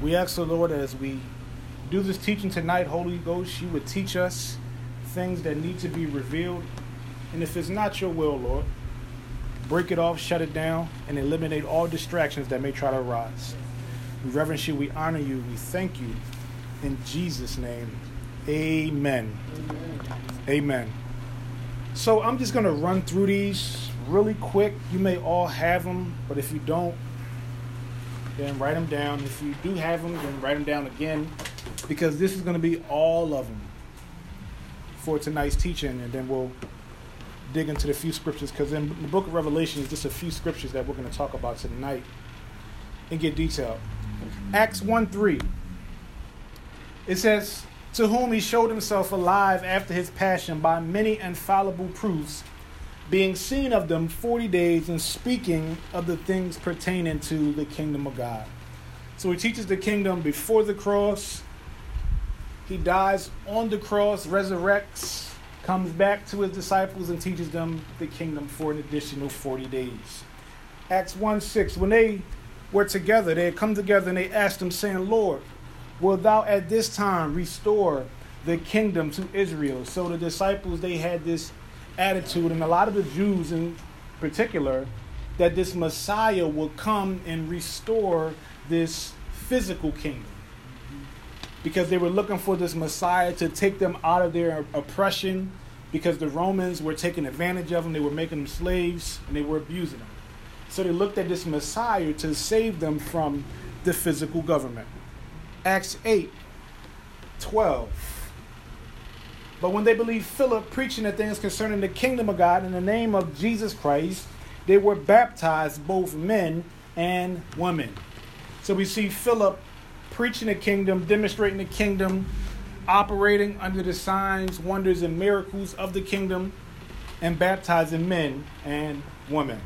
We ask the Lord as we do this teaching tonight, Holy Ghost, you would teach us things that need to be revealed. And if it's not your will, Lord, break it off, shut it down, and eliminate all distractions that may try to arise. We reverence you, we honor you, we thank you. In Jesus' name, amen. Amen. amen. So I'm just going to run through these really quick. You may all have them, but if you don't, then write them down. If you do have them, then write them down again, because this is going to be all of them for tonight's teaching, and then we'll dig into the few scriptures, because in the book of Revelation is just a few scriptures that we're going to talk about tonight and get detailed. Acts 1 3. It says, To whom he showed himself alive after his passion by many infallible proofs being seen of them 40 days and speaking of the things pertaining to the kingdom of God. So he teaches the kingdom before the cross. He dies on the cross, resurrects, comes back to his disciples, and teaches them the kingdom for an additional 40 days. Acts 1 6, when they were together, they had come together and they asked him, saying, Lord, wilt thou at this time restore the kingdom to Israel? So the disciples, they had this attitude, and a lot of the Jews in particular, that this Messiah will come and restore this physical kingdom. Because they were looking for this Messiah to take them out of their oppression, because the Romans were taking advantage of them, they were making them slaves, and they were abusing them. So they looked at this Messiah to save them from the physical government. Acts 8 12. But when they believed Philip preaching the things concerning the kingdom of God in the name of Jesus Christ, they were baptized, both men and women. So we see Philip preaching the kingdom, demonstrating the kingdom, operating under the signs, wonders, and miracles of the kingdom, and baptizing men and women.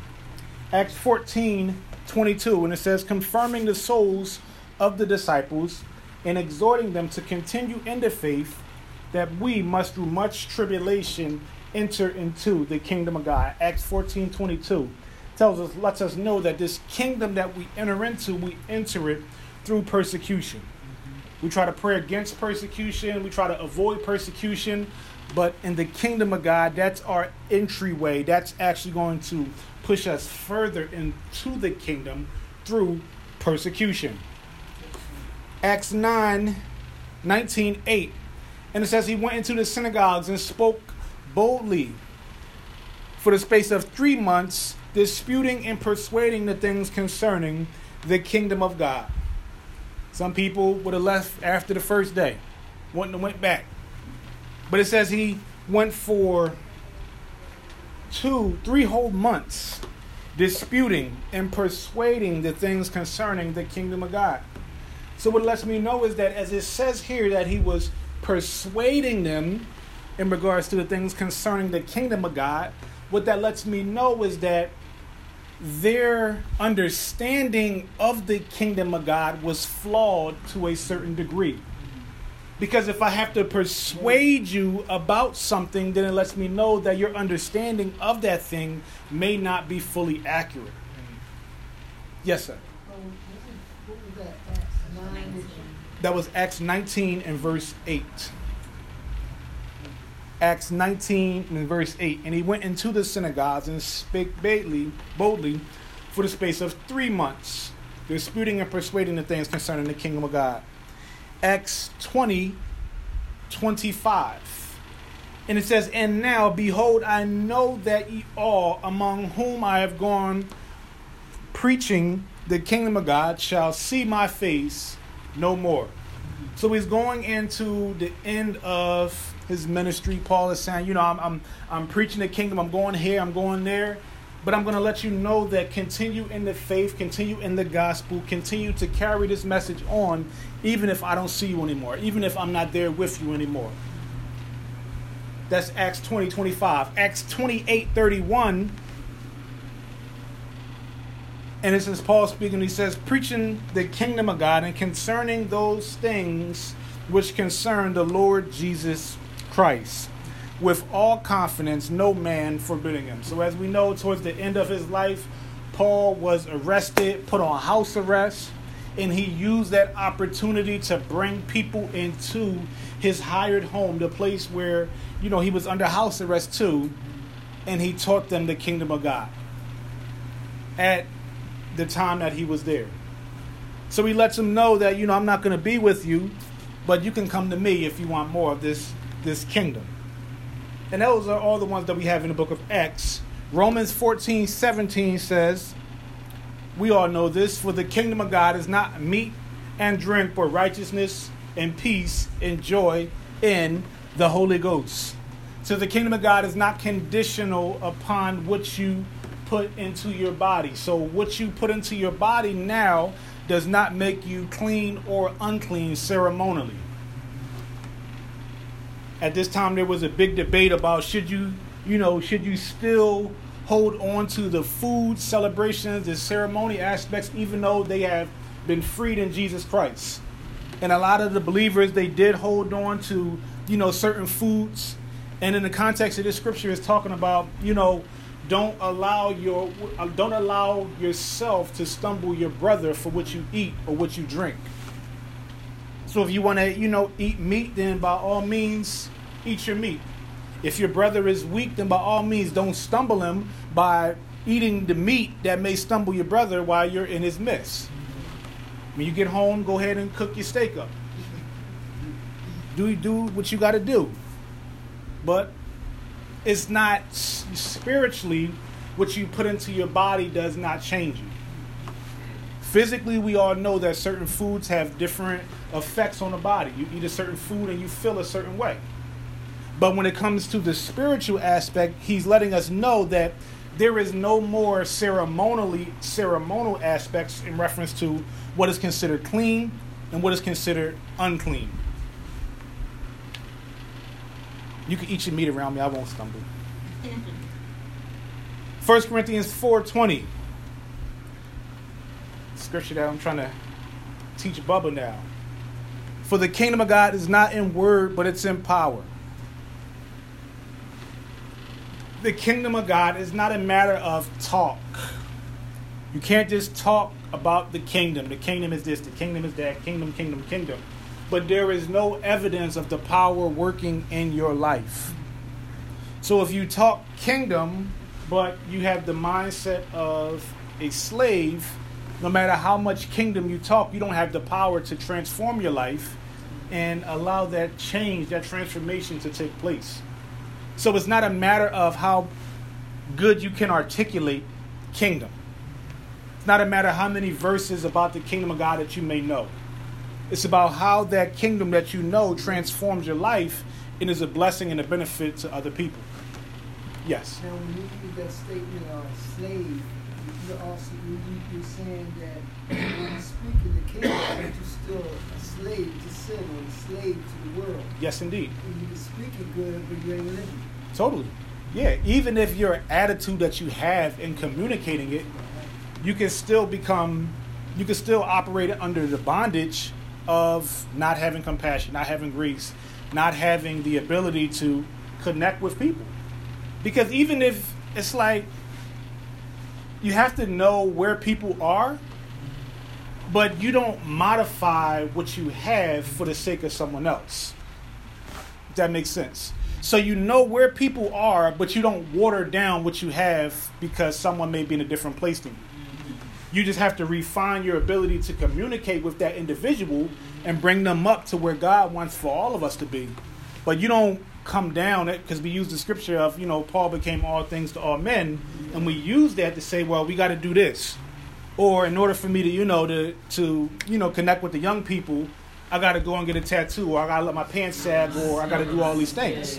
Acts 14 22, and it says, confirming the souls of the disciples and exhorting them to continue in the faith that we must through much tribulation enter into the kingdom of God. Acts 14 22 tells us, lets us know that this kingdom that we enter into, we enter it through persecution. We try to pray against persecution, we try to avoid persecution, but in the kingdom of God, that's our entryway. That's actually going to push us further into the kingdom through persecution. Acts 9 19 8 and it says he went into the synagogues and spoke boldly for the space of three months, disputing and persuading the things concerning the kingdom of God. Some people would have left after the first day, wouldn't have went back. But it says he went for two, three whole months disputing and persuading the things concerning the kingdom of God. So what lets me know is that as it says here that he was persuading them in regards to the things concerning the kingdom of God, what that lets me know is that their understanding of the kingdom of God was flawed to a certain degree. Because if I have to persuade you about something, then it lets me know that your understanding of that thing may not be fully accurate. Yes, sir. That was Acts 19 and verse 8. Acts 19 and verse 8. And he went into the synagogues and spake boldly, boldly for the space of three months, disputing and persuading the things concerning the kingdom of God. Acts 20, 25. And it says, And now, behold, I know that ye all, among whom I have gone preaching the kingdom of God, shall see my face no more. So he's going into the end of his ministry. Paul is saying, you know, I'm, I'm, I'm preaching the kingdom. I'm going here. I'm going there. But I'm going to let you know that continue in the faith, continue in the gospel, continue to carry this message on, even if I don't see you anymore, even if I'm not there with you anymore. That's Acts 20, 25. Acts 28, 31 and this is Paul speaking. He says, preaching the kingdom of God and concerning those things which concern the Lord Jesus Christ, with all confidence, no man forbidding him. So, as we know, towards the end of his life, Paul was arrested, put on house arrest. and he used that opportunity to bring people into his hired home, the place where, you know, he was under house arrest too, and he taught them the kingdom of God at the time that he was there. So he lets them know that, you know, I'm not going to be with you, but you can come to me if you want more of this, this kingdom. And those are all the ones that we have in the book of Acts. Romans 14 17 says, We all know this, for the kingdom of God is not meat and drink, but righteousness and peace and joy in the Holy Ghost. So the kingdom of God is not conditional upon what you put into your body. So what you put into your body now does not make you clean or unclean ceremonially. At this time there was a big debate about should you, you know, should you still hold on to the food celebrations, the ceremony aspects even though they have been freed in Jesus Christ. And a lot of the believers they did hold on to, you know, certain foods and in the context of this scripture is talking about, you know, don't allow your uh, don't allow yourself to stumble your brother for what you eat or what you drink. So if you want to, you know, eat meat, then by all means eat your meat. If your brother is weak, then by all means don't stumble him by eating the meat that may stumble your brother while you're in his midst. When you get home, go ahead and cook your steak up. Do do what you got to do but it's not spiritually what you put into your body does not change you. Physically, we all know that certain foods have different effects on the body. You eat a certain food and you feel a certain way. But when it comes to the spiritual aspect, he's letting us know that there is no more ceremonially ceremonial aspects in reference to what is considered clean and what is considered unclean. You can eat your meat around me, I won't stumble. 1 Corinthians 4.20. Scripture that I'm trying to teach Bubba now. For the kingdom of God is not in word, but it's in power. The kingdom of God is not a matter of talk. You can't just talk about the kingdom. The kingdom is this, the kingdom is that, kingdom, kingdom, kingdom but there is no evidence of the power working in your life. So if you talk kingdom, but you have the mindset of a slave, no matter how much kingdom you talk, you don't have the power to transform your life and allow that change, that transformation to take place. So it's not a matter of how good you can articulate kingdom. It's not a matter how many verses about the kingdom of God that you may know. It's about how that kingdom that you know transforms your life and is a blessing and a benefit to other people. Yes. Now, when you use that statement of slave, you're also you're saying that when you speak in the kingdom, that you're still a slave to sin or a slave to the world. Yes, indeed. And you can speak it good, but you ain't living. Totally. Yeah. Even if your attitude that you have in communicating it, you can still become, you can still operate under the bondage of not having compassion, not having grace, not having the ability to connect with people. Because even if it's like you have to know where people are, but you don't modify what you have for the sake of someone else. That makes sense. So you know where people are, but you don't water down what you have because someone may be in a different place than you. You just have to refine your ability to communicate with that individual and bring them up to where God wants for all of us to be. But you don't come down because we use the scripture of, you know, Paul became all things to all men, and we use that to say, well, we got to do this. Or in order for me to, you know, to, to, you know, connect with the young people, I got to go and get a tattoo, or I got to let my pants sag, or I got to do all these things.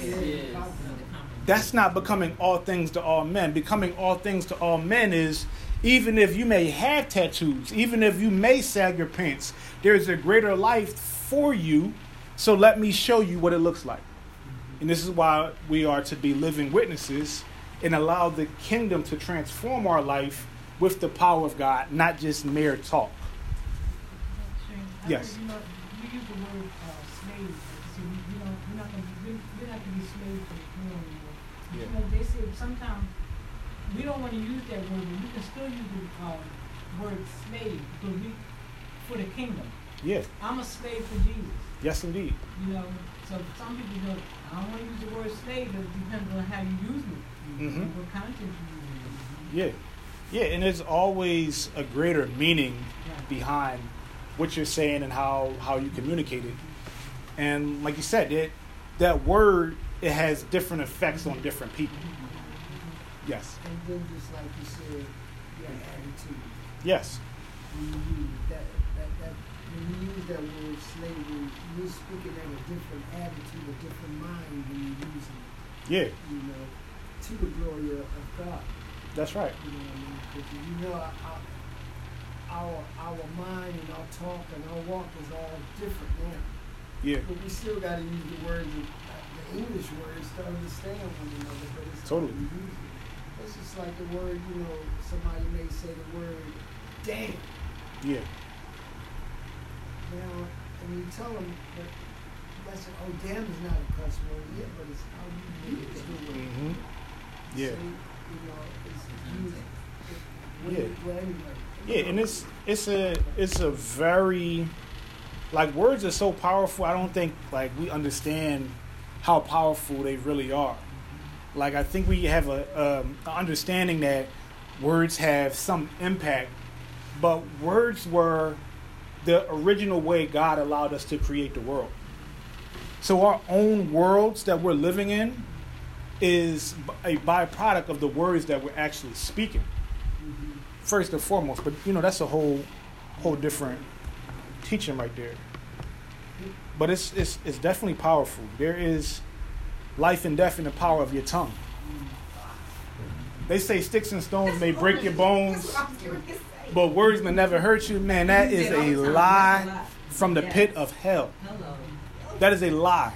That's not becoming all things to all men. Becoming all things to all men is even if you may have tattoos, even if you may sag your pants, there is a greater life for you. So let me show you what it looks like. And this is why we are to be living witnesses and allow the kingdom to transform our life with the power of God, not just mere talk. Yes. You know, you use the word uh, slave. So you know, we're not going to be, we're not going to be slaves to the anymore. Yeah. You know, they say sometimes we don't want to use that word, but we can still use the uh, word slave because we for the kingdom. Yeah. I'm a slave for Jesus. Yes, indeed. You know, so some people go, I don't want to use the word slave, but it depends on how you use it. Mhm. and What content you use Yeah. Yeah, and there's always a greater meaning. Right. behind what you're saying and how, how you communicate it. And like you said, it that word it has different effects on different people. Yes. And then just like you said, your attitude. Yes. When you use that, that, that, when you use that word slavery, you're speaking at a different attitude, a different mind when you're using it, Yeah. you know, to the glory of, of God. That's right. You know what I mean? Because you know, our, our, our mind and our talk and our walk is all different now. Yeah. But we still got to use the words, the English words, to understand one another. But it's Totally. we use it. It's just like the word, you know, somebody may say the word "damn." Yeah. Now, and you tell them that that's an, oh, damn is not a cuss word, yeah, but it's how you use the word. Mm-hmm. Yeah. So, you know, it's used. Yeah. It, well, anyway. Yeah, and it's it's a it's a very like words are so powerful. I don't think like we understand how powerful they really are. Like I think we have a um, understanding that words have some impact, but words were the original way God allowed us to create the world. So our own worlds that we're living in is a byproduct of the words that we're actually speaking Mhm. first and foremost. But you know, that's a whole whole different teaching right there. But it's it's it's definitely powerful. There is life and death in the power of your tongue. They say sticks and stones may break your bones, but words may never hurt you. Man, that is a lie from the pit of hell. That is a lie.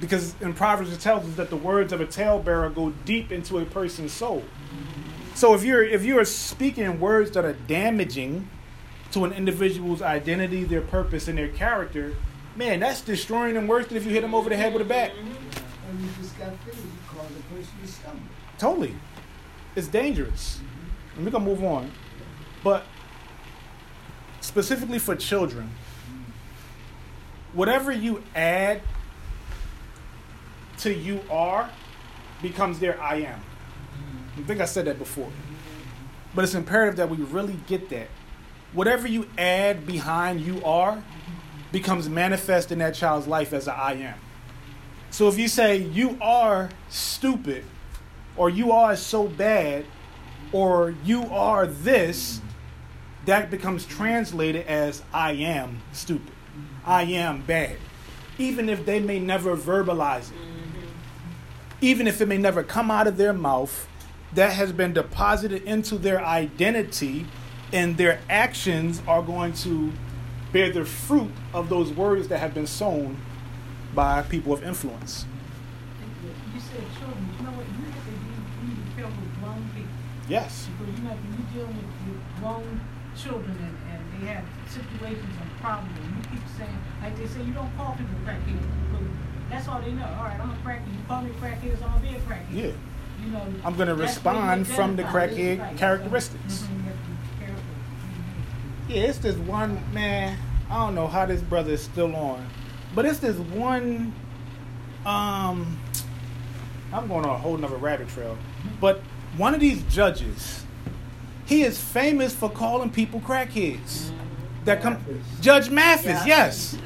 Because in Proverbs it tells us that the words of a talebearer go deep into a person's soul. So if you're if you're speaking words that are damaging to an individual's identity, their purpose, and their character, man, that's destroying them worse than if you hit them over the head with a bat. And you just got finished. You called the person stumble. Totally, it's dangerous. And we're gonna move on, but specifically for children, mm-hmm. whatever you add to you are becomes their I am. Mm-hmm. I think I said that before. Mm-hmm. But it's imperative that we really get that. Whatever you add behind you are becomes manifest in that child's life as a I am. So if you say you are stupid, or you are so bad, or you are this, that becomes translated as I am stupid. I am bad. Even if they may never verbalize it mm-hmm. even if it may never come out of their mouth, that has been deposited into their identity, and their actions are going to bear the fruit of those words that have been sown by people of influence. You said children. You know what? You have to be, you need to be careful with grown people. Yes. Because you know, when you're dealing with, with grown children and, and they have situations and problems, and you keep saying, like they say, you don't call people crackheads that's all they know. All right, I'm a crackhead. You call me crackhead, so I'm gonna be a crackhead. Yeah. You know, I'm what you respond from the crackhead Right. characteristics. Mhm, you have to be careful. Mhm. Yeah, it's this one man. I don't know how this brother is still on, but it's this one. Um, I'm going on a whole nother rabbit trail, but one of these judges, he is famous for calling people crackheads. That come, Judge Mathis, yes.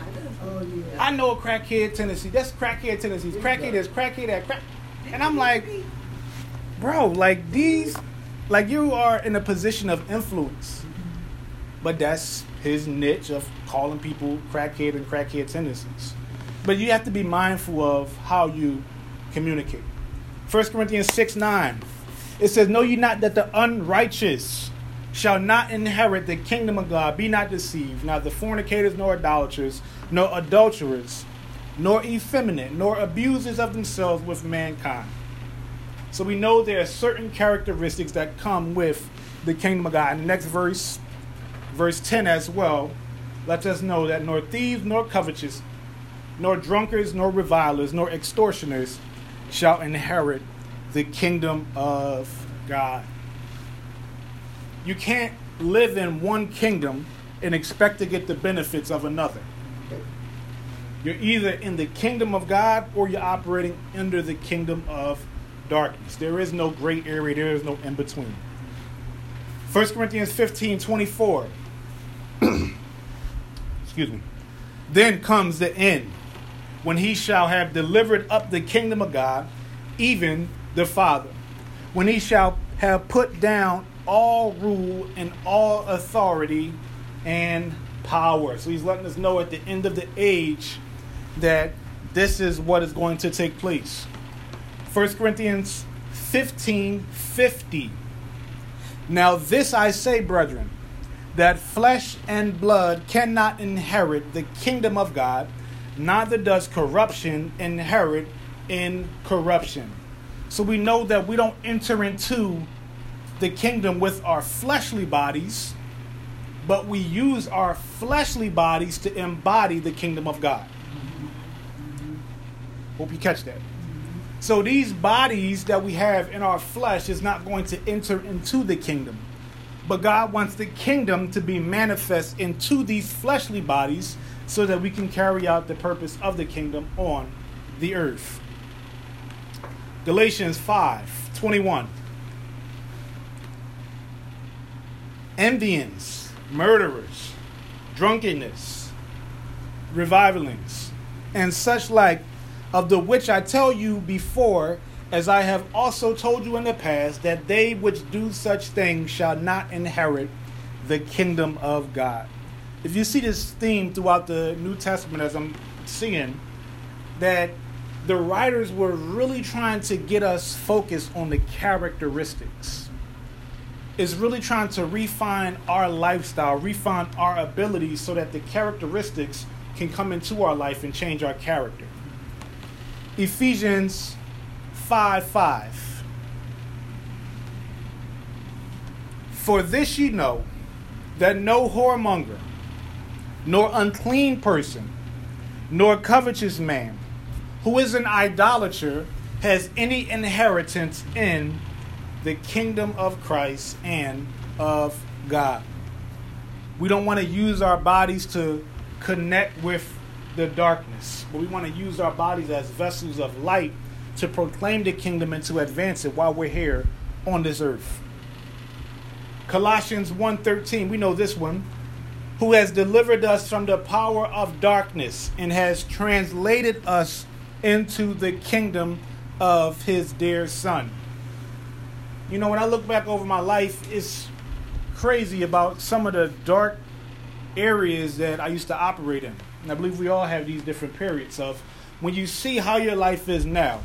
Oh yeah. I know a crackhead Tennessee. That's crackhead tendencies. Crackhead is crackhead at crack. And I'm like, bro, like these, like you are in a position of influence, but that's his niche of calling people crackhead and crackhead tendencies. But you have to be mindful of how you communicate. 1 Corinthians 6 9. It says, Know ye not that the unrighteous shall not inherit the kingdom of God? Be not deceived. Neither fornicators, nor idolaters, nor adulterers, nor effeminate, nor abusers of themselves with mankind. So we know there are certain characteristics that come with the kingdom of God. And the next verse, verse 10 as well, lets us know that nor thieves, nor covetous, nor drunkards, nor revilers, nor extortioners shall inherit the kingdom of God. You can't live in one kingdom and expect to get the benefits of another. You're either in the kingdom of God or you're operating under the kingdom of darkness. There is no gray area, there is no in between. 1 Corinthians 15 24. Excuse me. Then comes the end, when he shall have delivered up the kingdom of God, even the Father. When he shall have put down all rule and all authority and power. So he's letting us know at the end of the age that this is what is going to take place. 1 Corinthians 15 50. Now, this I say, brethren, that flesh and blood cannot inherit the kingdom of God, neither does corruption inherit in corruption. So we know that we don't enter into the kingdom with our fleshly bodies, but we use our fleshly bodies to embody the kingdom of God. Hope you catch that. So these bodies that we have in our flesh is not going to enter into the kingdom. But God wants the kingdom to be manifest into these fleshly bodies so that we can carry out the purpose of the kingdom on the earth. Galatians 5 21. Envyings, murderers, drunkenness, revilings, and such like of the which I tell you before, as I have also told you in the past, that they which do such things shall not inherit the kingdom of God. If you see this theme throughout the New Testament, as I'm seeing, that the writers were really trying to get us focused on the characteristics. Is really trying to refine our lifestyle, refine our abilities so that the characteristics can come into our life and change our character. Ephesians 5 5. For this ye know that no whoremonger, nor unclean person, nor covetous man, who is an idolater, has any inheritance in the kingdom of Christ and of God. We don't want to use our bodies to connect with the darkness, but we want to use our bodies as vessels of light to proclaim the kingdom and to advance it while we're here on this earth. Colossians 1:13, we know this one, who has delivered us from the power of darkness and has translated us into the kingdom of his dear son. You know, when I look back over my life, it's crazy about some of the dark areas that I used to operate in. And I believe we all have these different periods of when you see how your life is now,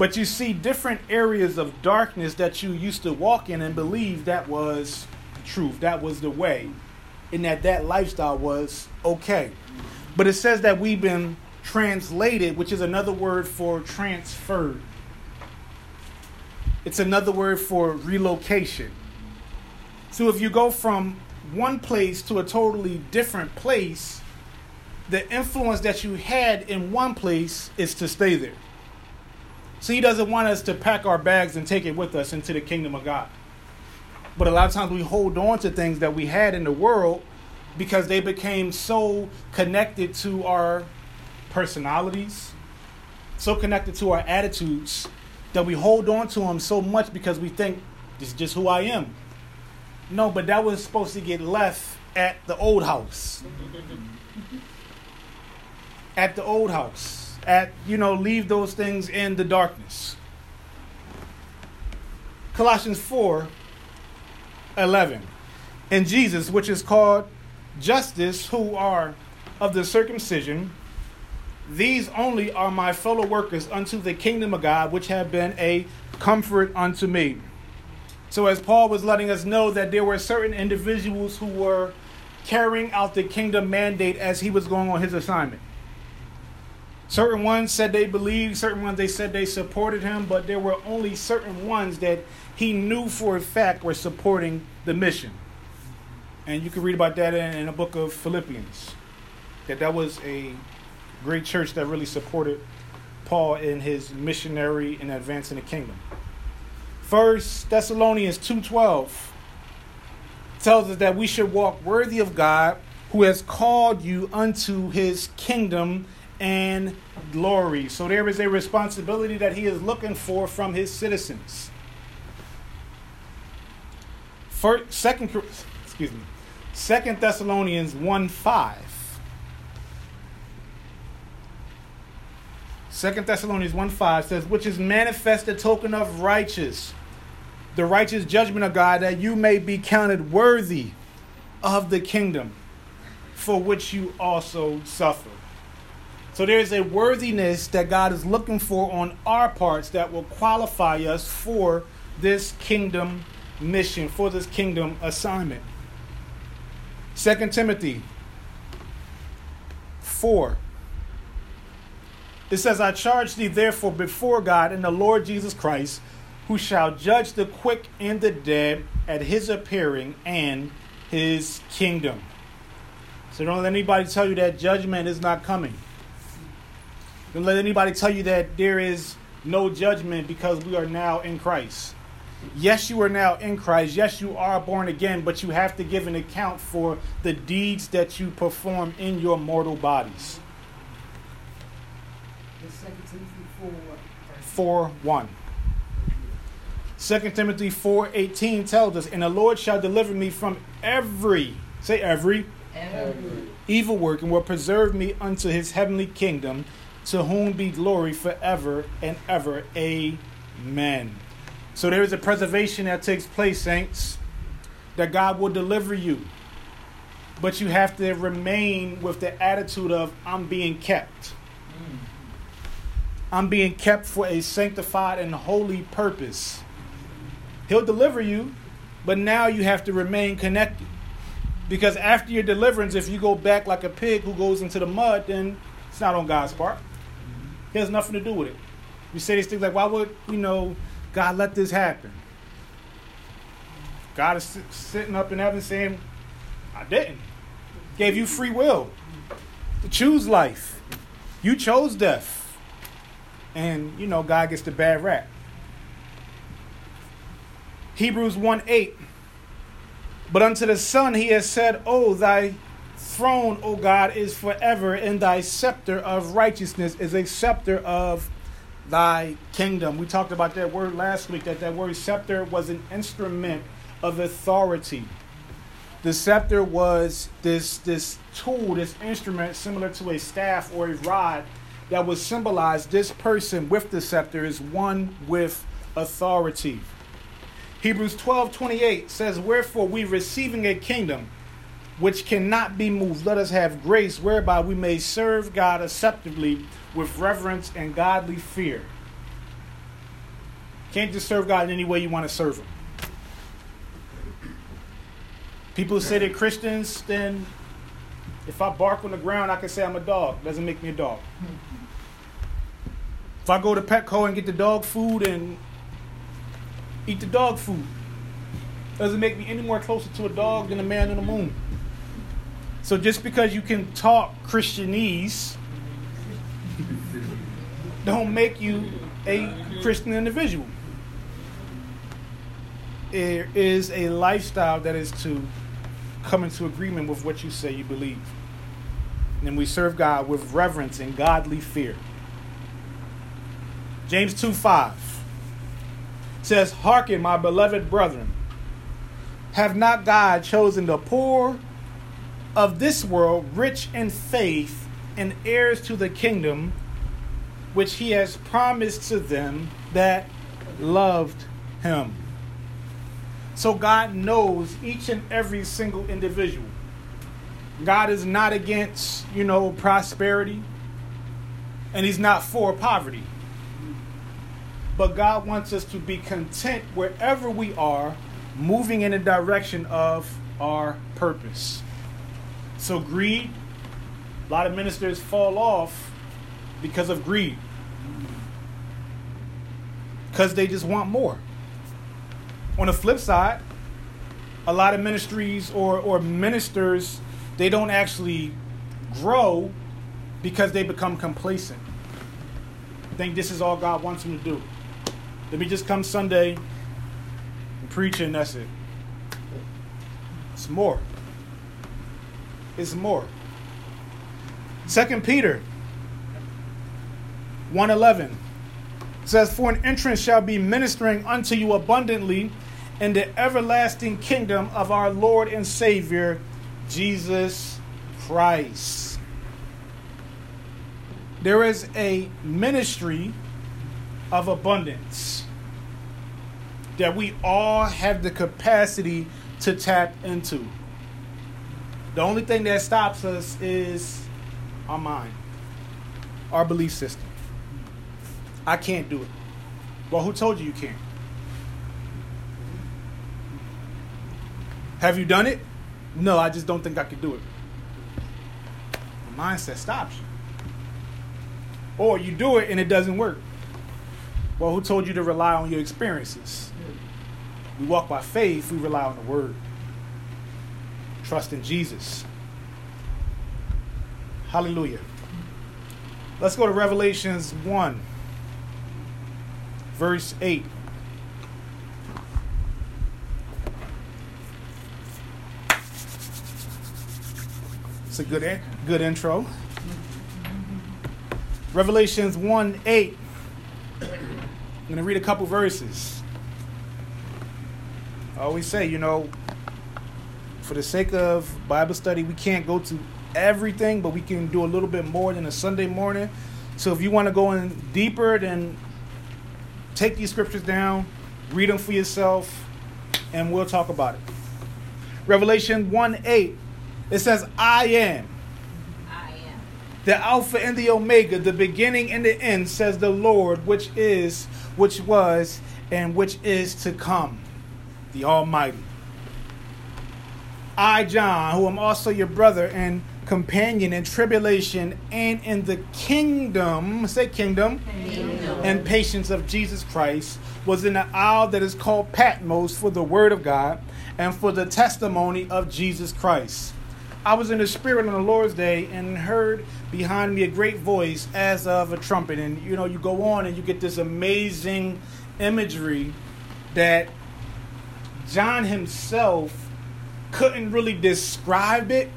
but you see different areas of darkness that you used to walk in and believe that was truth, that was the way, and that that lifestyle was okay. But it says that we've been translated, which is another word for transferred. It's another word for relocation. So if you go from one place to a totally different place, the influence that you had in one place is to stay there. So he doesn't want us to pack our bags and take it with us into the kingdom of God. But a lot of times we hold on to things that we had in the world because they became so connected to our personalities, so connected to our attitudes that we hold on to them so much because we think this is just who I am. No, but that was supposed to get left at the old house at the old house. At, you know, leave those things in the darkness. Colossians 4 11. And Jesus, which is called Justus, who are of the circumcision, these only are my fellow workers unto the kingdom of God, which have been a comfort unto me. So, as Paul was letting us know that there were certain individuals who were carrying out the kingdom mandate as he was going on his assignment. Certain ones said they believed, certain ones they said they supported him, but there were only certain ones that he knew for a fact were supporting the mission. And you can read about that in, in the book of Philippians. That that was a great church that really supported Paul in his missionary and advancing the kingdom. First Thessalonians 2:12 tells us that we should walk worthy of God who has called you unto his kingdom and glory. So there is a responsibility that he is looking for from his citizens. First, second, excuse me, Second Thessalonians 1 5. Second Thessalonians 1 5 says, which is manifest a token of righteous, the righteous judgment of God, that you may be counted worthy of the kingdom for which you also suffer. So there's a worthiness that God is looking for on our parts that will qualify us for this kingdom mission, for this kingdom assignment. 2 Timothy 4. It says, I charge thee therefore before God and the Lord Jesus Christ, who shall judge the quick and the dead at his appearing and his kingdom. So don't let anybody tell you that judgment is not coming. Don't let anybody tell you that there is no judgment because we are now in Christ. Yes, you are now in Christ. Yes, you are born again, but you have to give an account for the deeds that you perform in your mortal bodies. 4 1. 2 Timothy 4 18 tells us, And the Lord shall deliver me from every, say every, every. evil work, and will preserve me unto his heavenly kingdom, to whom be glory forever and ever. Amen. So there is a preservation that takes place, saints, that God will deliver you. But you have to remain with the attitude of, I'm being kept. I'm being kept for a sanctified and holy purpose. He'll deliver you, but now you have to remain connected. Because after your deliverance, if you go back like a pig who goes into the mud, then it's not on God's part. He has nothing to do with it. You say these things like, why would, you know, God let this happen? God is sitting up in heaven saying, I didn't. Gave you free will to choose life. You chose death. And, you know, God gets the bad rap. Hebrews 1 8. But unto the Son he has said, Oh, thy throne, O God, is forever, and thy scepter of righteousness is a scepter of thy kingdom. We talked about that word last week, that that word scepter was an instrument of authority. The scepter was this, this tool, this instrument similar to a staff or a rod that would symbolize this person with the scepter is one with authority. Hebrews 12 28 says, Wherefore we receiving a kingdom which cannot be moved, let us have grace whereby we may serve God acceptably with reverence and godly fear. Can't just serve God in any way you want to serve Him. People say they're Christians, then if I bark on the ground, I can say I'm a dog. Doesn't make me a dog. If I go to Petco and get the dog food and eat the dog food, doesn't make me any more closer to a dog than a man on the moon. So just because you can talk Christianese don't make you a Christian individual. It is a lifestyle that is to come into agreement with what you say you believe. And we serve God with reverence and godly fear. James 2 5 says, Hearken, my beloved brethren, have not God chosen the poor of this world rich in faith and heirs to the kingdom which he has promised to them that loved him. So God knows each and every single individual. God is not against, you know, prosperity, and he's not for poverty. But God wants us to be content wherever we are, moving in the direction of our purpose. So, greed, a lot of ministers fall off because of greed. Because they just want more. On the flip side, a lot of ministries or, or ministers, they don't actually grow because they become complacent. Think this is all God wants them to do. Let me just come Sunday and preach and that's it. It's more. It's more. Second Peter 111 says, For an entrance shall be ministering unto you abundantly in the everlasting kingdom of our Lord and Savior, Jesus Christ. There is a ministry of abundance that we all have the capacity to tap into. The only thing that stops us is our mind, our belief system. I can't do it. Well, who told you you can't? Have you done it? No, I just don't think I could do it. The mindset stops you. Or you do it and it doesn't work. Well, who told you to rely on your experiences? We walk by faith, we rely on the word. Trust in Jesus. Hallelujah. Let's go to Revelations 1, verse 8. It's a good, good intro. Revelations 1 8. I'm going to read a couple verses. I always say, you know, for the sake of Bible study, we can't go to everything, but we can do a little bit more than a Sunday morning. So if you want to go in deeper, then take these scriptures down, read them for yourself, and we'll talk about it. Revelation 1 8, it says, I am I am. the Alpha and the Omega, the beginning and the end, says the Lord, which is, which was, and which is to come, the Almighty. I, John, who am also your brother and companion in tribulation and in the kingdom, say kingdom, and patience of Jesus Christ, was in the isle that is called Patmos for the word of God and for the testimony of Jesus Christ. I was in the spirit on the Lord's day and heard behind me a great voice as of a trumpet. And you know, you go on and you get this amazing imagery that John himself couldn't really describe it.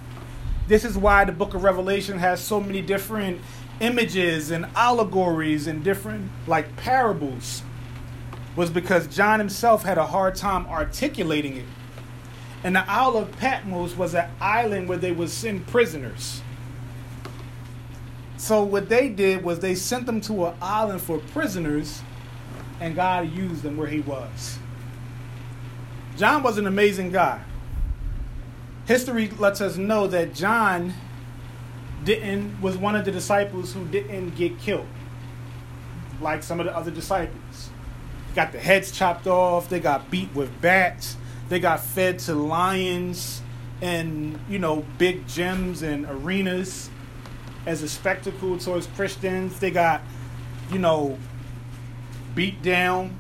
This is why the book of Revelation has so many different images and allegories and different like parables was because John himself had a hard time articulating it. And the Isle of Patmos was an island where they would send prisoners. So what they did was they sent them to an island for prisoners, and God used them where He was. John was an amazing guy. History lets us know that John didn't was one of the disciples who didn't get killed, like some of the other disciples. Got the heads chopped off. They got beat with bats. They got fed to lions and you know big gyms and arenas as a spectacle towards Christians. They got you know beat down,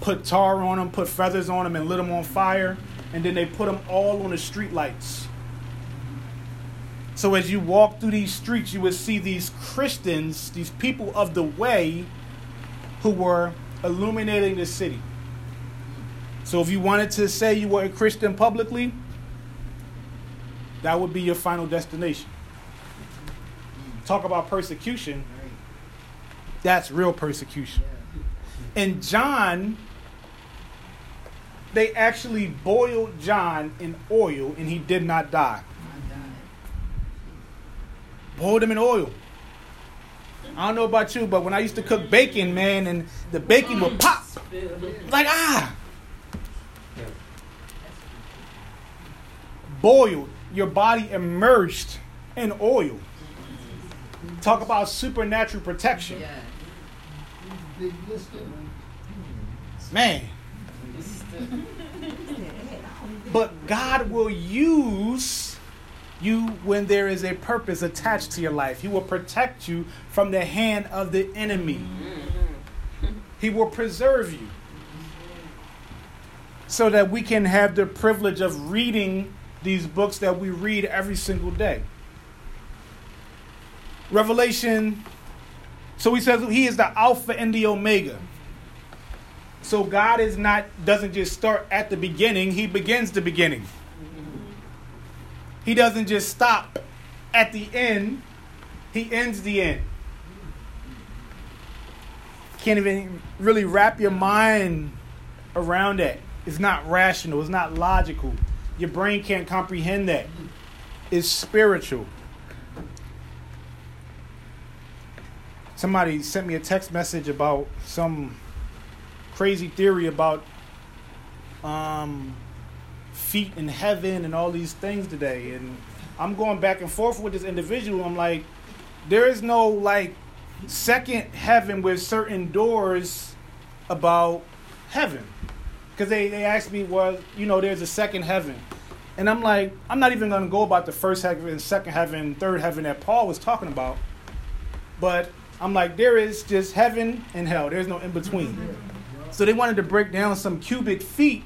put tar on them, put feathers on them, and lit them on fire, and then they put them all on the street lights. So as you walk through these streets, you would see these Christians, these people of the way, who were illuminating the city. So if you wanted to say you were a Christian publicly, that would be your final destination. Talk about persecution. That's real persecution. And John, they actually boiled John in oil and he did not die. Boiled him in oil. I don't know about you, but when I used to cook bacon, man, and the bacon would pop, like ah, boiled, your body immersed in oil. Talk about supernatural protection, Yeah. Big blister. man. But God will use you when there is a purpose attached to your life. He will protect you from the hand of the enemy. He will preserve you. So that we can have the privilege of reading these books that we read every single day. Revelation, so he says he is the Alpha and the Omega. So God is not doesn't just start at the beginning, he begins the beginning. He doesn't just stop at the end, he ends the end. Can't even really wrap your mind around that. It's not rational, it's not logical. Your brain can't comprehend that. It's spiritual. Somebody sent me a text message about some crazy theory about um, feet in heaven and all these things today. And I'm going back and forth with this individual. I'm like, there is no like second heaven with certain doors about heaven. Because they, they asked me, well, you know, there's a second heaven. And I'm like, I'm not even going to go about the first heaven, second heaven, third heaven that Paul was talking about. But I'm like, there is just heaven and hell. There's no in between. So they wanted to break down some cubic feet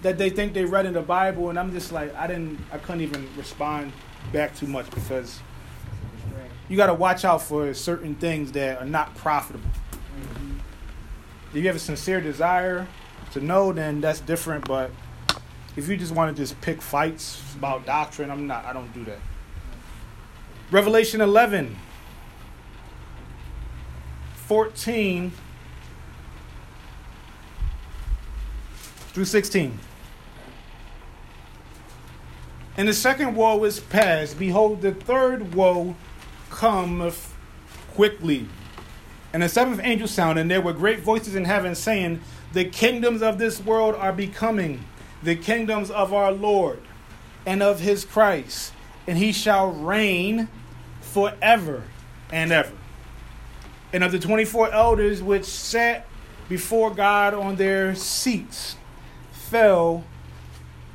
that they think they read in the Bible, and I'm just like, I didn't, I couldn't even respond back too much because you got to watch out for certain things that are not profitable. Mm-hmm. If you have a sincere desire to know, then that's different. But if you just want to just pick fights about doctrine, I'm not. I don't do that. Revelation 11, 14 through 16. And the second woe is past. Behold, the third woe cometh quickly. And the seventh angel sounded, and there were great voices in heaven saying, The kingdoms of this world are becoming the kingdoms of our Lord and of his Christ, and he shall reign forever and ever. And of the 24 elders which sat before God on their seats, fell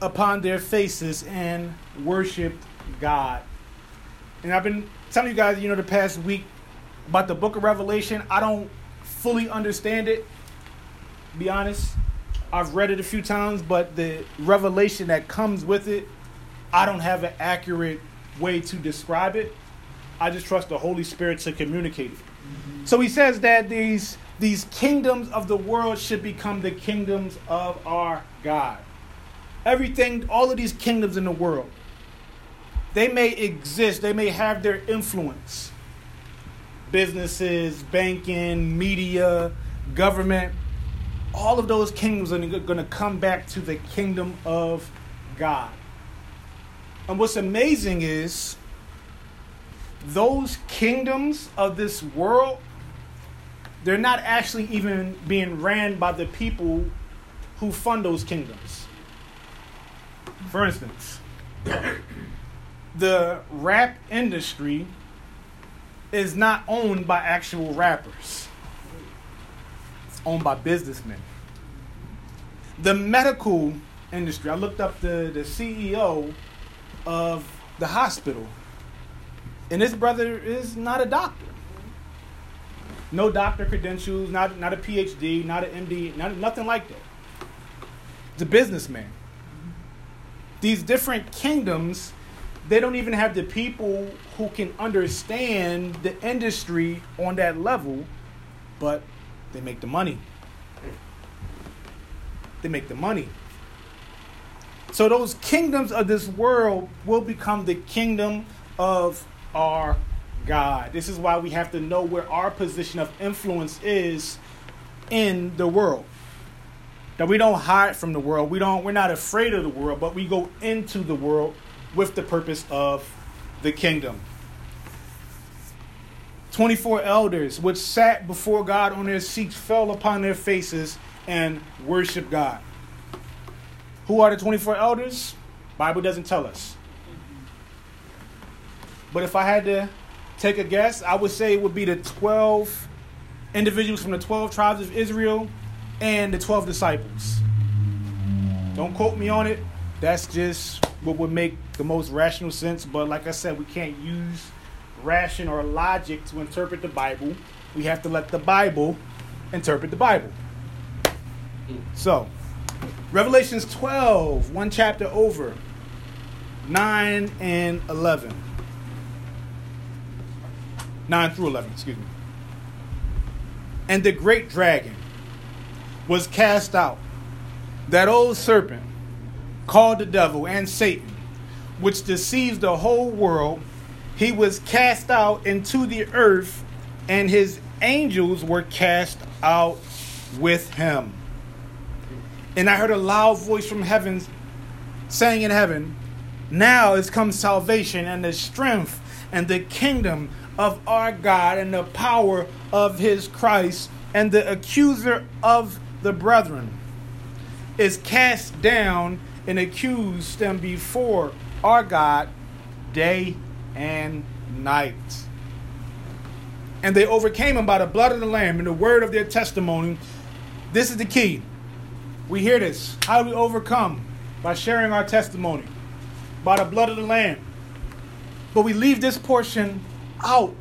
upon their faces and worshiped God. And I've been telling you guys, you know, the past week about the book of Revelation. I don't fully understand it, be honest. I've read it a few times, but the revelation that comes with it, I don't have an accurate way to describe it. I just trust the Holy Spirit to communicate it. Mm-hmm. So he says that these these kingdoms of the world should become the kingdoms of our God. Everything, all of these kingdoms in the world, they may exist, they may have their influence. Businesses, banking, media, government, all of those kingdoms are going to come back to the kingdom of God. And what's amazing is those kingdoms of this world, they're not actually even being ran by the people who fund those kingdoms. For instance, the rap industry is not owned by actual rappers. It's owned by businessmen. The medical industry, I looked up the, the CEO of the hospital, and this brother is not a doctor. No doctor credentials, not, not a PhD, not an MD, not, nothing like that. A businessman these different kingdoms, they don't even have the people who can understand the industry on that level, but they make the money. They make the money. So those kingdoms of this world will become the kingdom of our God. This is why we have to know where our position of influence is in the world that we don't hide from the world. We don't we're not afraid of the world, but we go into the world with the purpose of the kingdom. 24 elders which sat before God on their seats fell upon their faces and worshiped God. Who are the 24 elders? Bible doesn't tell us. But if I had to take a guess, I would say it would be the 12 individuals from the 12 tribes of Israel and the 12 disciples. Don't quote me on it. That's just what would make the most rational sense. But like I said, we can't use ration or logic to interpret the Bible. We have to let the Bible interpret the Bible. So, Revelations 12, one chapter over, 9 and 11. 9 through 11, excuse me. And the great dragon was cast out. That old serpent, called the devil and Satan, which deceives the whole world. He was cast out into the earth, and his angels were cast out with him. And I heard a loud voice from heaven saying in heaven, Now is come salvation and the strength and the kingdom of our God and the power of his Christ, and the accuser of the brethren is cast down and accused them before our God day and night. And they overcame him by the blood of the Lamb and the word of their testimony. This is the key. We hear this. How do we overcome? By sharing our testimony, by the blood of the Lamb. But we leave this portion out,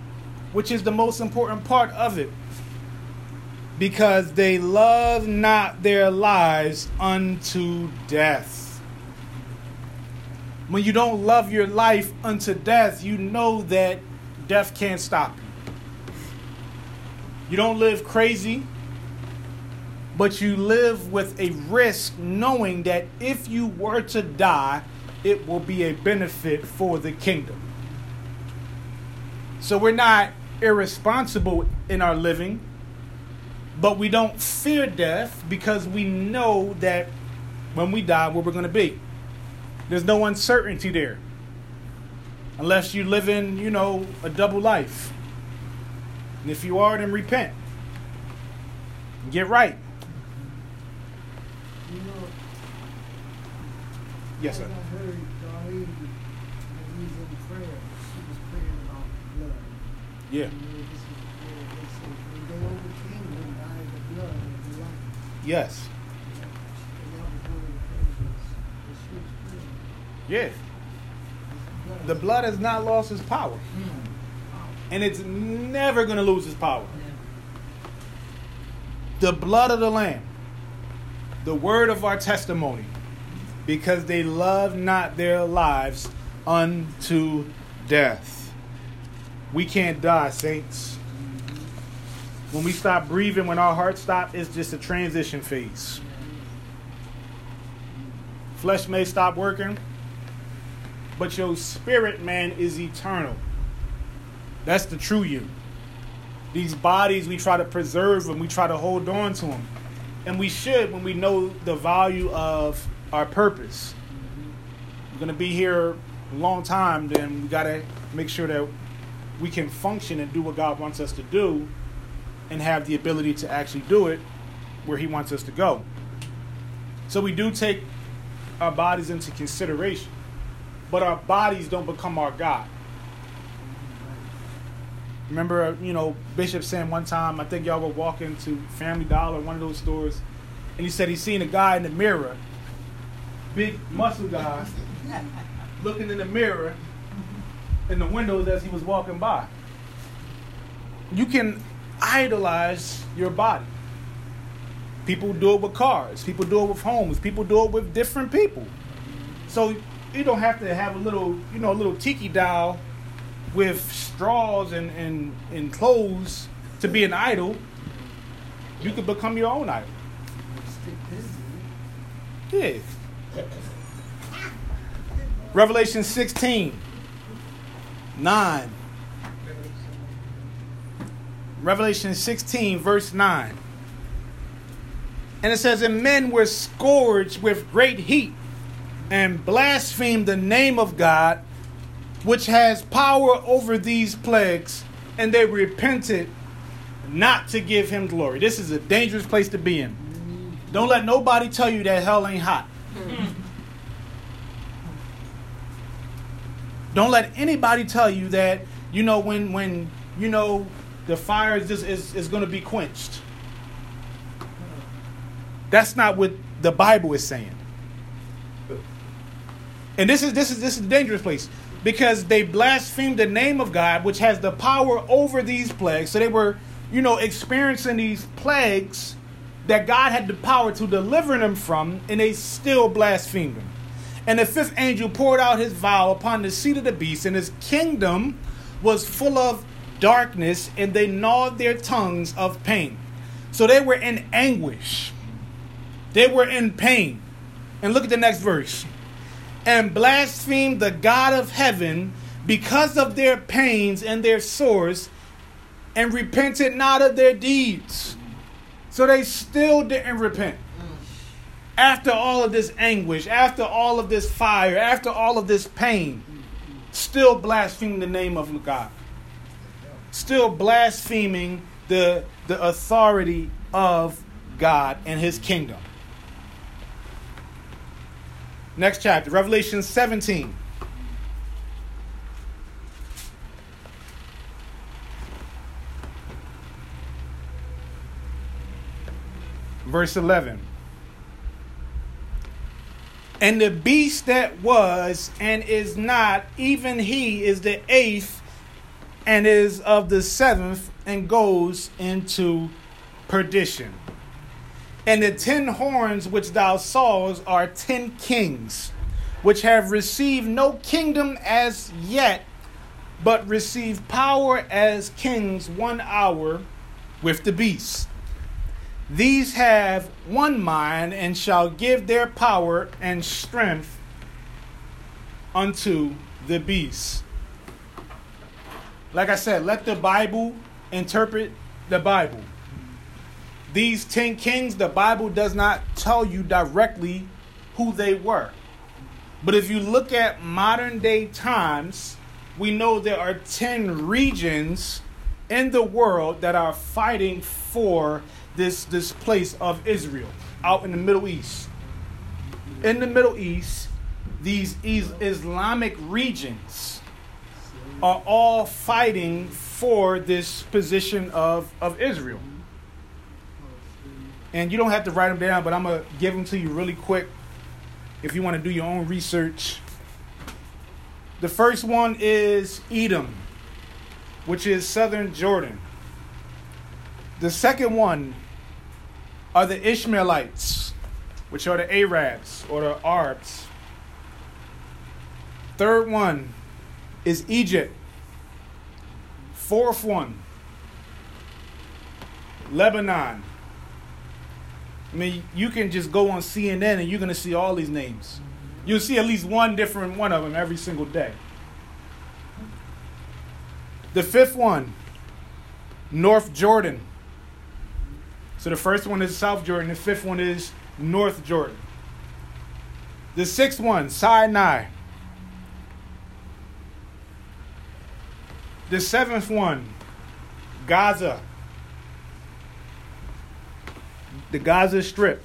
which is the most important part of it. Because they love not their lives unto death. When you don't love your life unto death, you know that death can't stop you. You don't live crazy but you live with a risk knowing that if you were to die, it will be a benefit for the kingdom. So we're not irresponsible in our living, but we don't fear death because we know that when we die, where we're going to be. There's no uncertainty there. Unless you live in, you know, a double life. And if you are, then repent. Get right. You know, Yes, sir. I heard Darlene, when he was in prayer, she was praying about blood. Yeah. You know, this is prayer. They said when they overcame him by the blood of the Lamb. Yes. And that was one of the prayers that she was praying. Yeah. The blood has not lost its power. Hmm. And it's never going to lose its power. The blood of the Lamb, the word of our testimony, because they love not their lives unto death. We can't die, saints. When we stop breathing, when our hearts stop, it's just a transition phase. Flesh may stop working, but your spirit man is eternal. That's the true you. These bodies, we try to preserve them, we try to hold on to them. And we should when we know the value of our purpose. We're going to be here a long time, then we got to make sure that we can function and do what God wants us to do and have the ability to actually do it where He wants us to go. So we do take our bodies into consideration, but our bodies don't become our God. Remember, you know, Bishop saying one time, I think y'all were walking to Family Dollar, one of those stores, and he said he seen a guy in the mirror, big muscle guy, looking in the mirror in the windows as he was walking by. You can idolize your body. People do it with cars, people do it with homes, people do it with different people. So you don't have to have a little, you know, a little tiki doll with straws and, and, and clothes to be an idol. You could become your own idol. Yeah. Revelation 16, 9. Revelation 16, verse 9. And it says, And men were scourged with great heat and blasphemed the name of God, which has power over these plagues, and they repented not to give him glory. This is a dangerous place to be in. Don't let nobody tell you that hell ain't hot. Don't let anybody tell you that, you know, when when you know the fire is just is, is gonna be quenched. That's not what the Bible is saying. And this is this is this is a dangerous place because they blasphemed the name of God, which has the power over these plagues. So they were, you know, experiencing these plagues that God had the power to deliver them from, and they still blasphemed him. And the fifth angel poured out his vial upon the seat of the beast, and his kingdom was full of darkness, and they gnawed their tongues of pain. So they were in anguish. They were in pain. And look at the next verse. and blasphemed the God of heaven because of their pains and their sores, and repented not of their deeds. So they still didn't repent. After all of this anguish, after all of this fire, after all of this pain, still blaspheming the name of God. Still blaspheming the, the authority of God and his kingdom. Next chapter, Revelation 17. Verse 11. And the beast that was and is not, even he is the eighth and is of the seventh and goes into perdition. And the ten horns which thou sawest are ten kings, which have received no kingdom as yet, but receive power as kings one hour with the beast. These have one mind and shall give their power and strength unto the beast. Like I said, let the Bible interpret the Bible. These 10 kings, the Bible does not tell you directly who they were. But if you look at modern day times, we know there are 10 regions in the world that are fighting for this, this place of Israel out in the Middle East. In the Middle East, these Islamic regions are all fighting for this position of, of Israel and you don't have to write them down, but I'm gonna give them to you really quick if you want to do your own research. The first one is Edom, which is southern Jordan. The second one are the Ishmaelites, which are the Arabs or the Arabs. Third one is Egypt. Fourth one, Lebanon. I mean, you can just go on CNN and you're going to see all these names. You'll see at least one different one of them every single day. The fifth one, North Jordan. So the first one is South Jordan, the fifth one is North Jordan. The sixth one, Sinai. The seventh one, Gaza the Gaza Strip.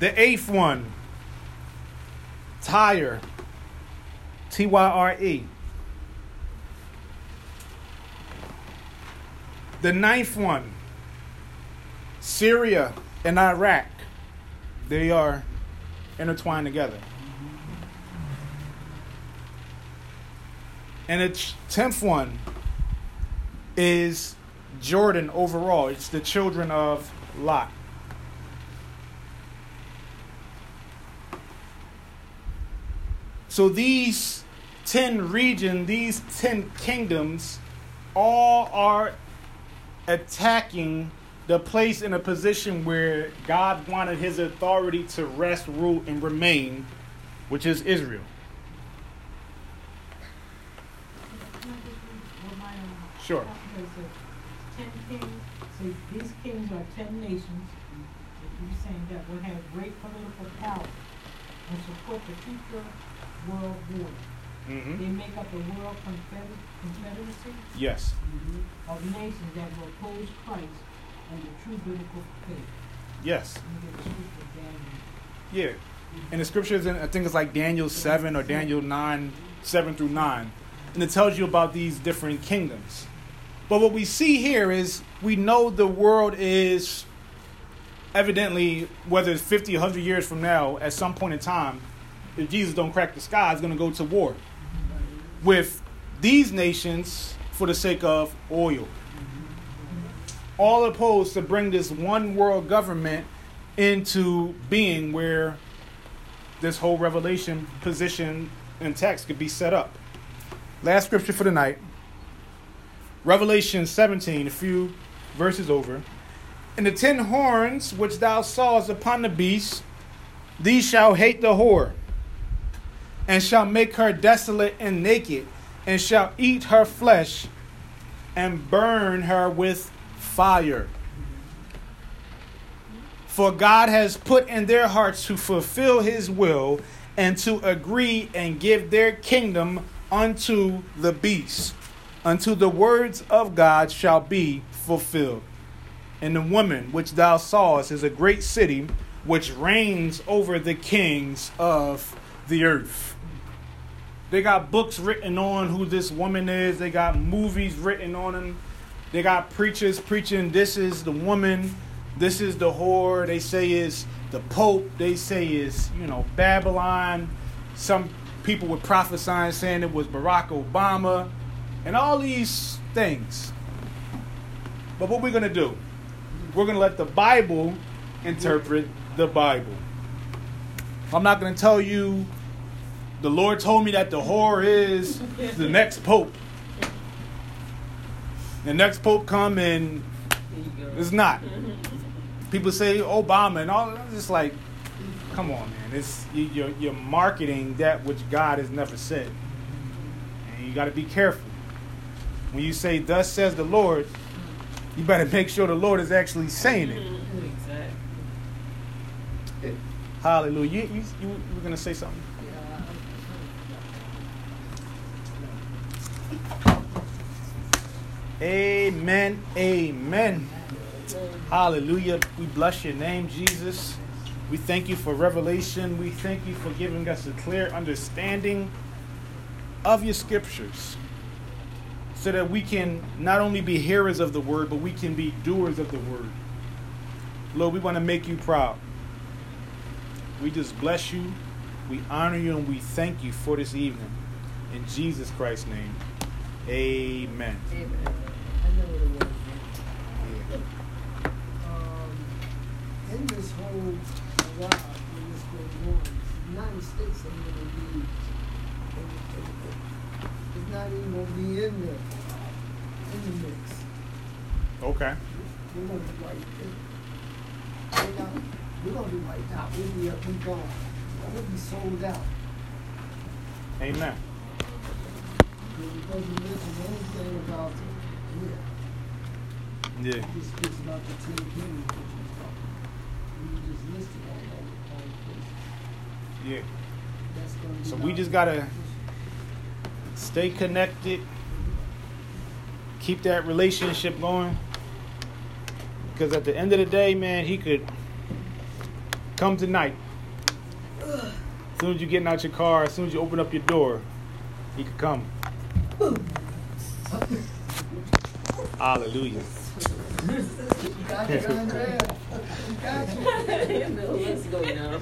The eighth one, Tyre, T Y R E. The ninth one, Syria and Iraq. They are intertwined together. And the tenth one is Jordan overall. It's the children of Lot. So these 10 regions, these 10 kingdoms, all are attacking the place in a position where God wanted his authority to rest, rule, and remain, which is Israel. Sure Ten kings, so these kings are ten nations, you're saying that will have great political power and support the future world order. Mm-hmm. They make up a world confeder- confederacy Yes. mm-hmm. of nations that will oppose Christ and the true biblical faith. Yes. Yeah. And the scriptures, in, I think it's like Daniel 7 or Daniel 9, 7 through 9. And it tells you about these different kingdoms. But what we see here is we know the world is evidently, whether it's 50, 100 years from now, at some point in time, if Jesus don't crack the sky, is going to go to war with these nations for the sake of oil. All opposed to bring this one world government into being where this whole revelation position and text could be set up. Last scripture for the night. Revelation 17, a few verses over. And the ten horns which thou sawest upon the beast These shall hate the whore, and shall make her desolate and naked, and shall eat her flesh, and burn her with fire. For God has put in their hearts to fulfill his will and to agree and give their kingdom unto the beast, unto the words of God shall be fulfilled. And the woman which thou sawest is a great city which reigns over the kings of the earth. They got books written on who this woman is, they got movies written on them, they got preachers preaching this is the woman, this is the whore, they say is the Pope, they say is, you know, Babylon. Some people were prophesying saying it was Barack Obama, and all these things. But what we're going to do, we're going to let the Bible interpret the Bible. I'm not going to tell you the Lord told me that the whore is the next pope. The next pope come and it's not. People say Obama and all. I'm just like, come on, man. It's you're you're marketing that which God has never said, and you got to be careful when you say "Thus says the Lord." You better make sure the Lord is actually saying it. Yeah. Hallelujah. You, you, you were gonna say something? Amen. Amen. Hallelujah. We bless your name, Jesus. We thank you for revelation. We thank you for giving us a clear understanding of your scriptures so that we can not only be hearers of the word, but we can be doers of the word. Lord, we want to make you proud. We just bless you, we honor you, and we thank you for this evening. In Jesus Christ's name, amen. Amen. Um, in this whole while when this goes on, the United States ain't gonna be, in, in, in, it's not even gonna be in the, in the mix. Okay. We're gonna be wiped out. We're not, we're gonna be wiped out. We'll be, up, we gone. We'll be sold out. Amen. Because you mentioned anything about, yeah. Yeah. This speaks about the ten kingdoms that you talking. You just listed all all all the places. Yeah. That's gonna be So we just gotta-. Stay connected. Keep that relationship going. Because at the end of the day, man, he could come tonight. As soon as you're getting out your car, as soon as you open up your door, he could come. Hallelujah. You got it, You got it. Let's go now.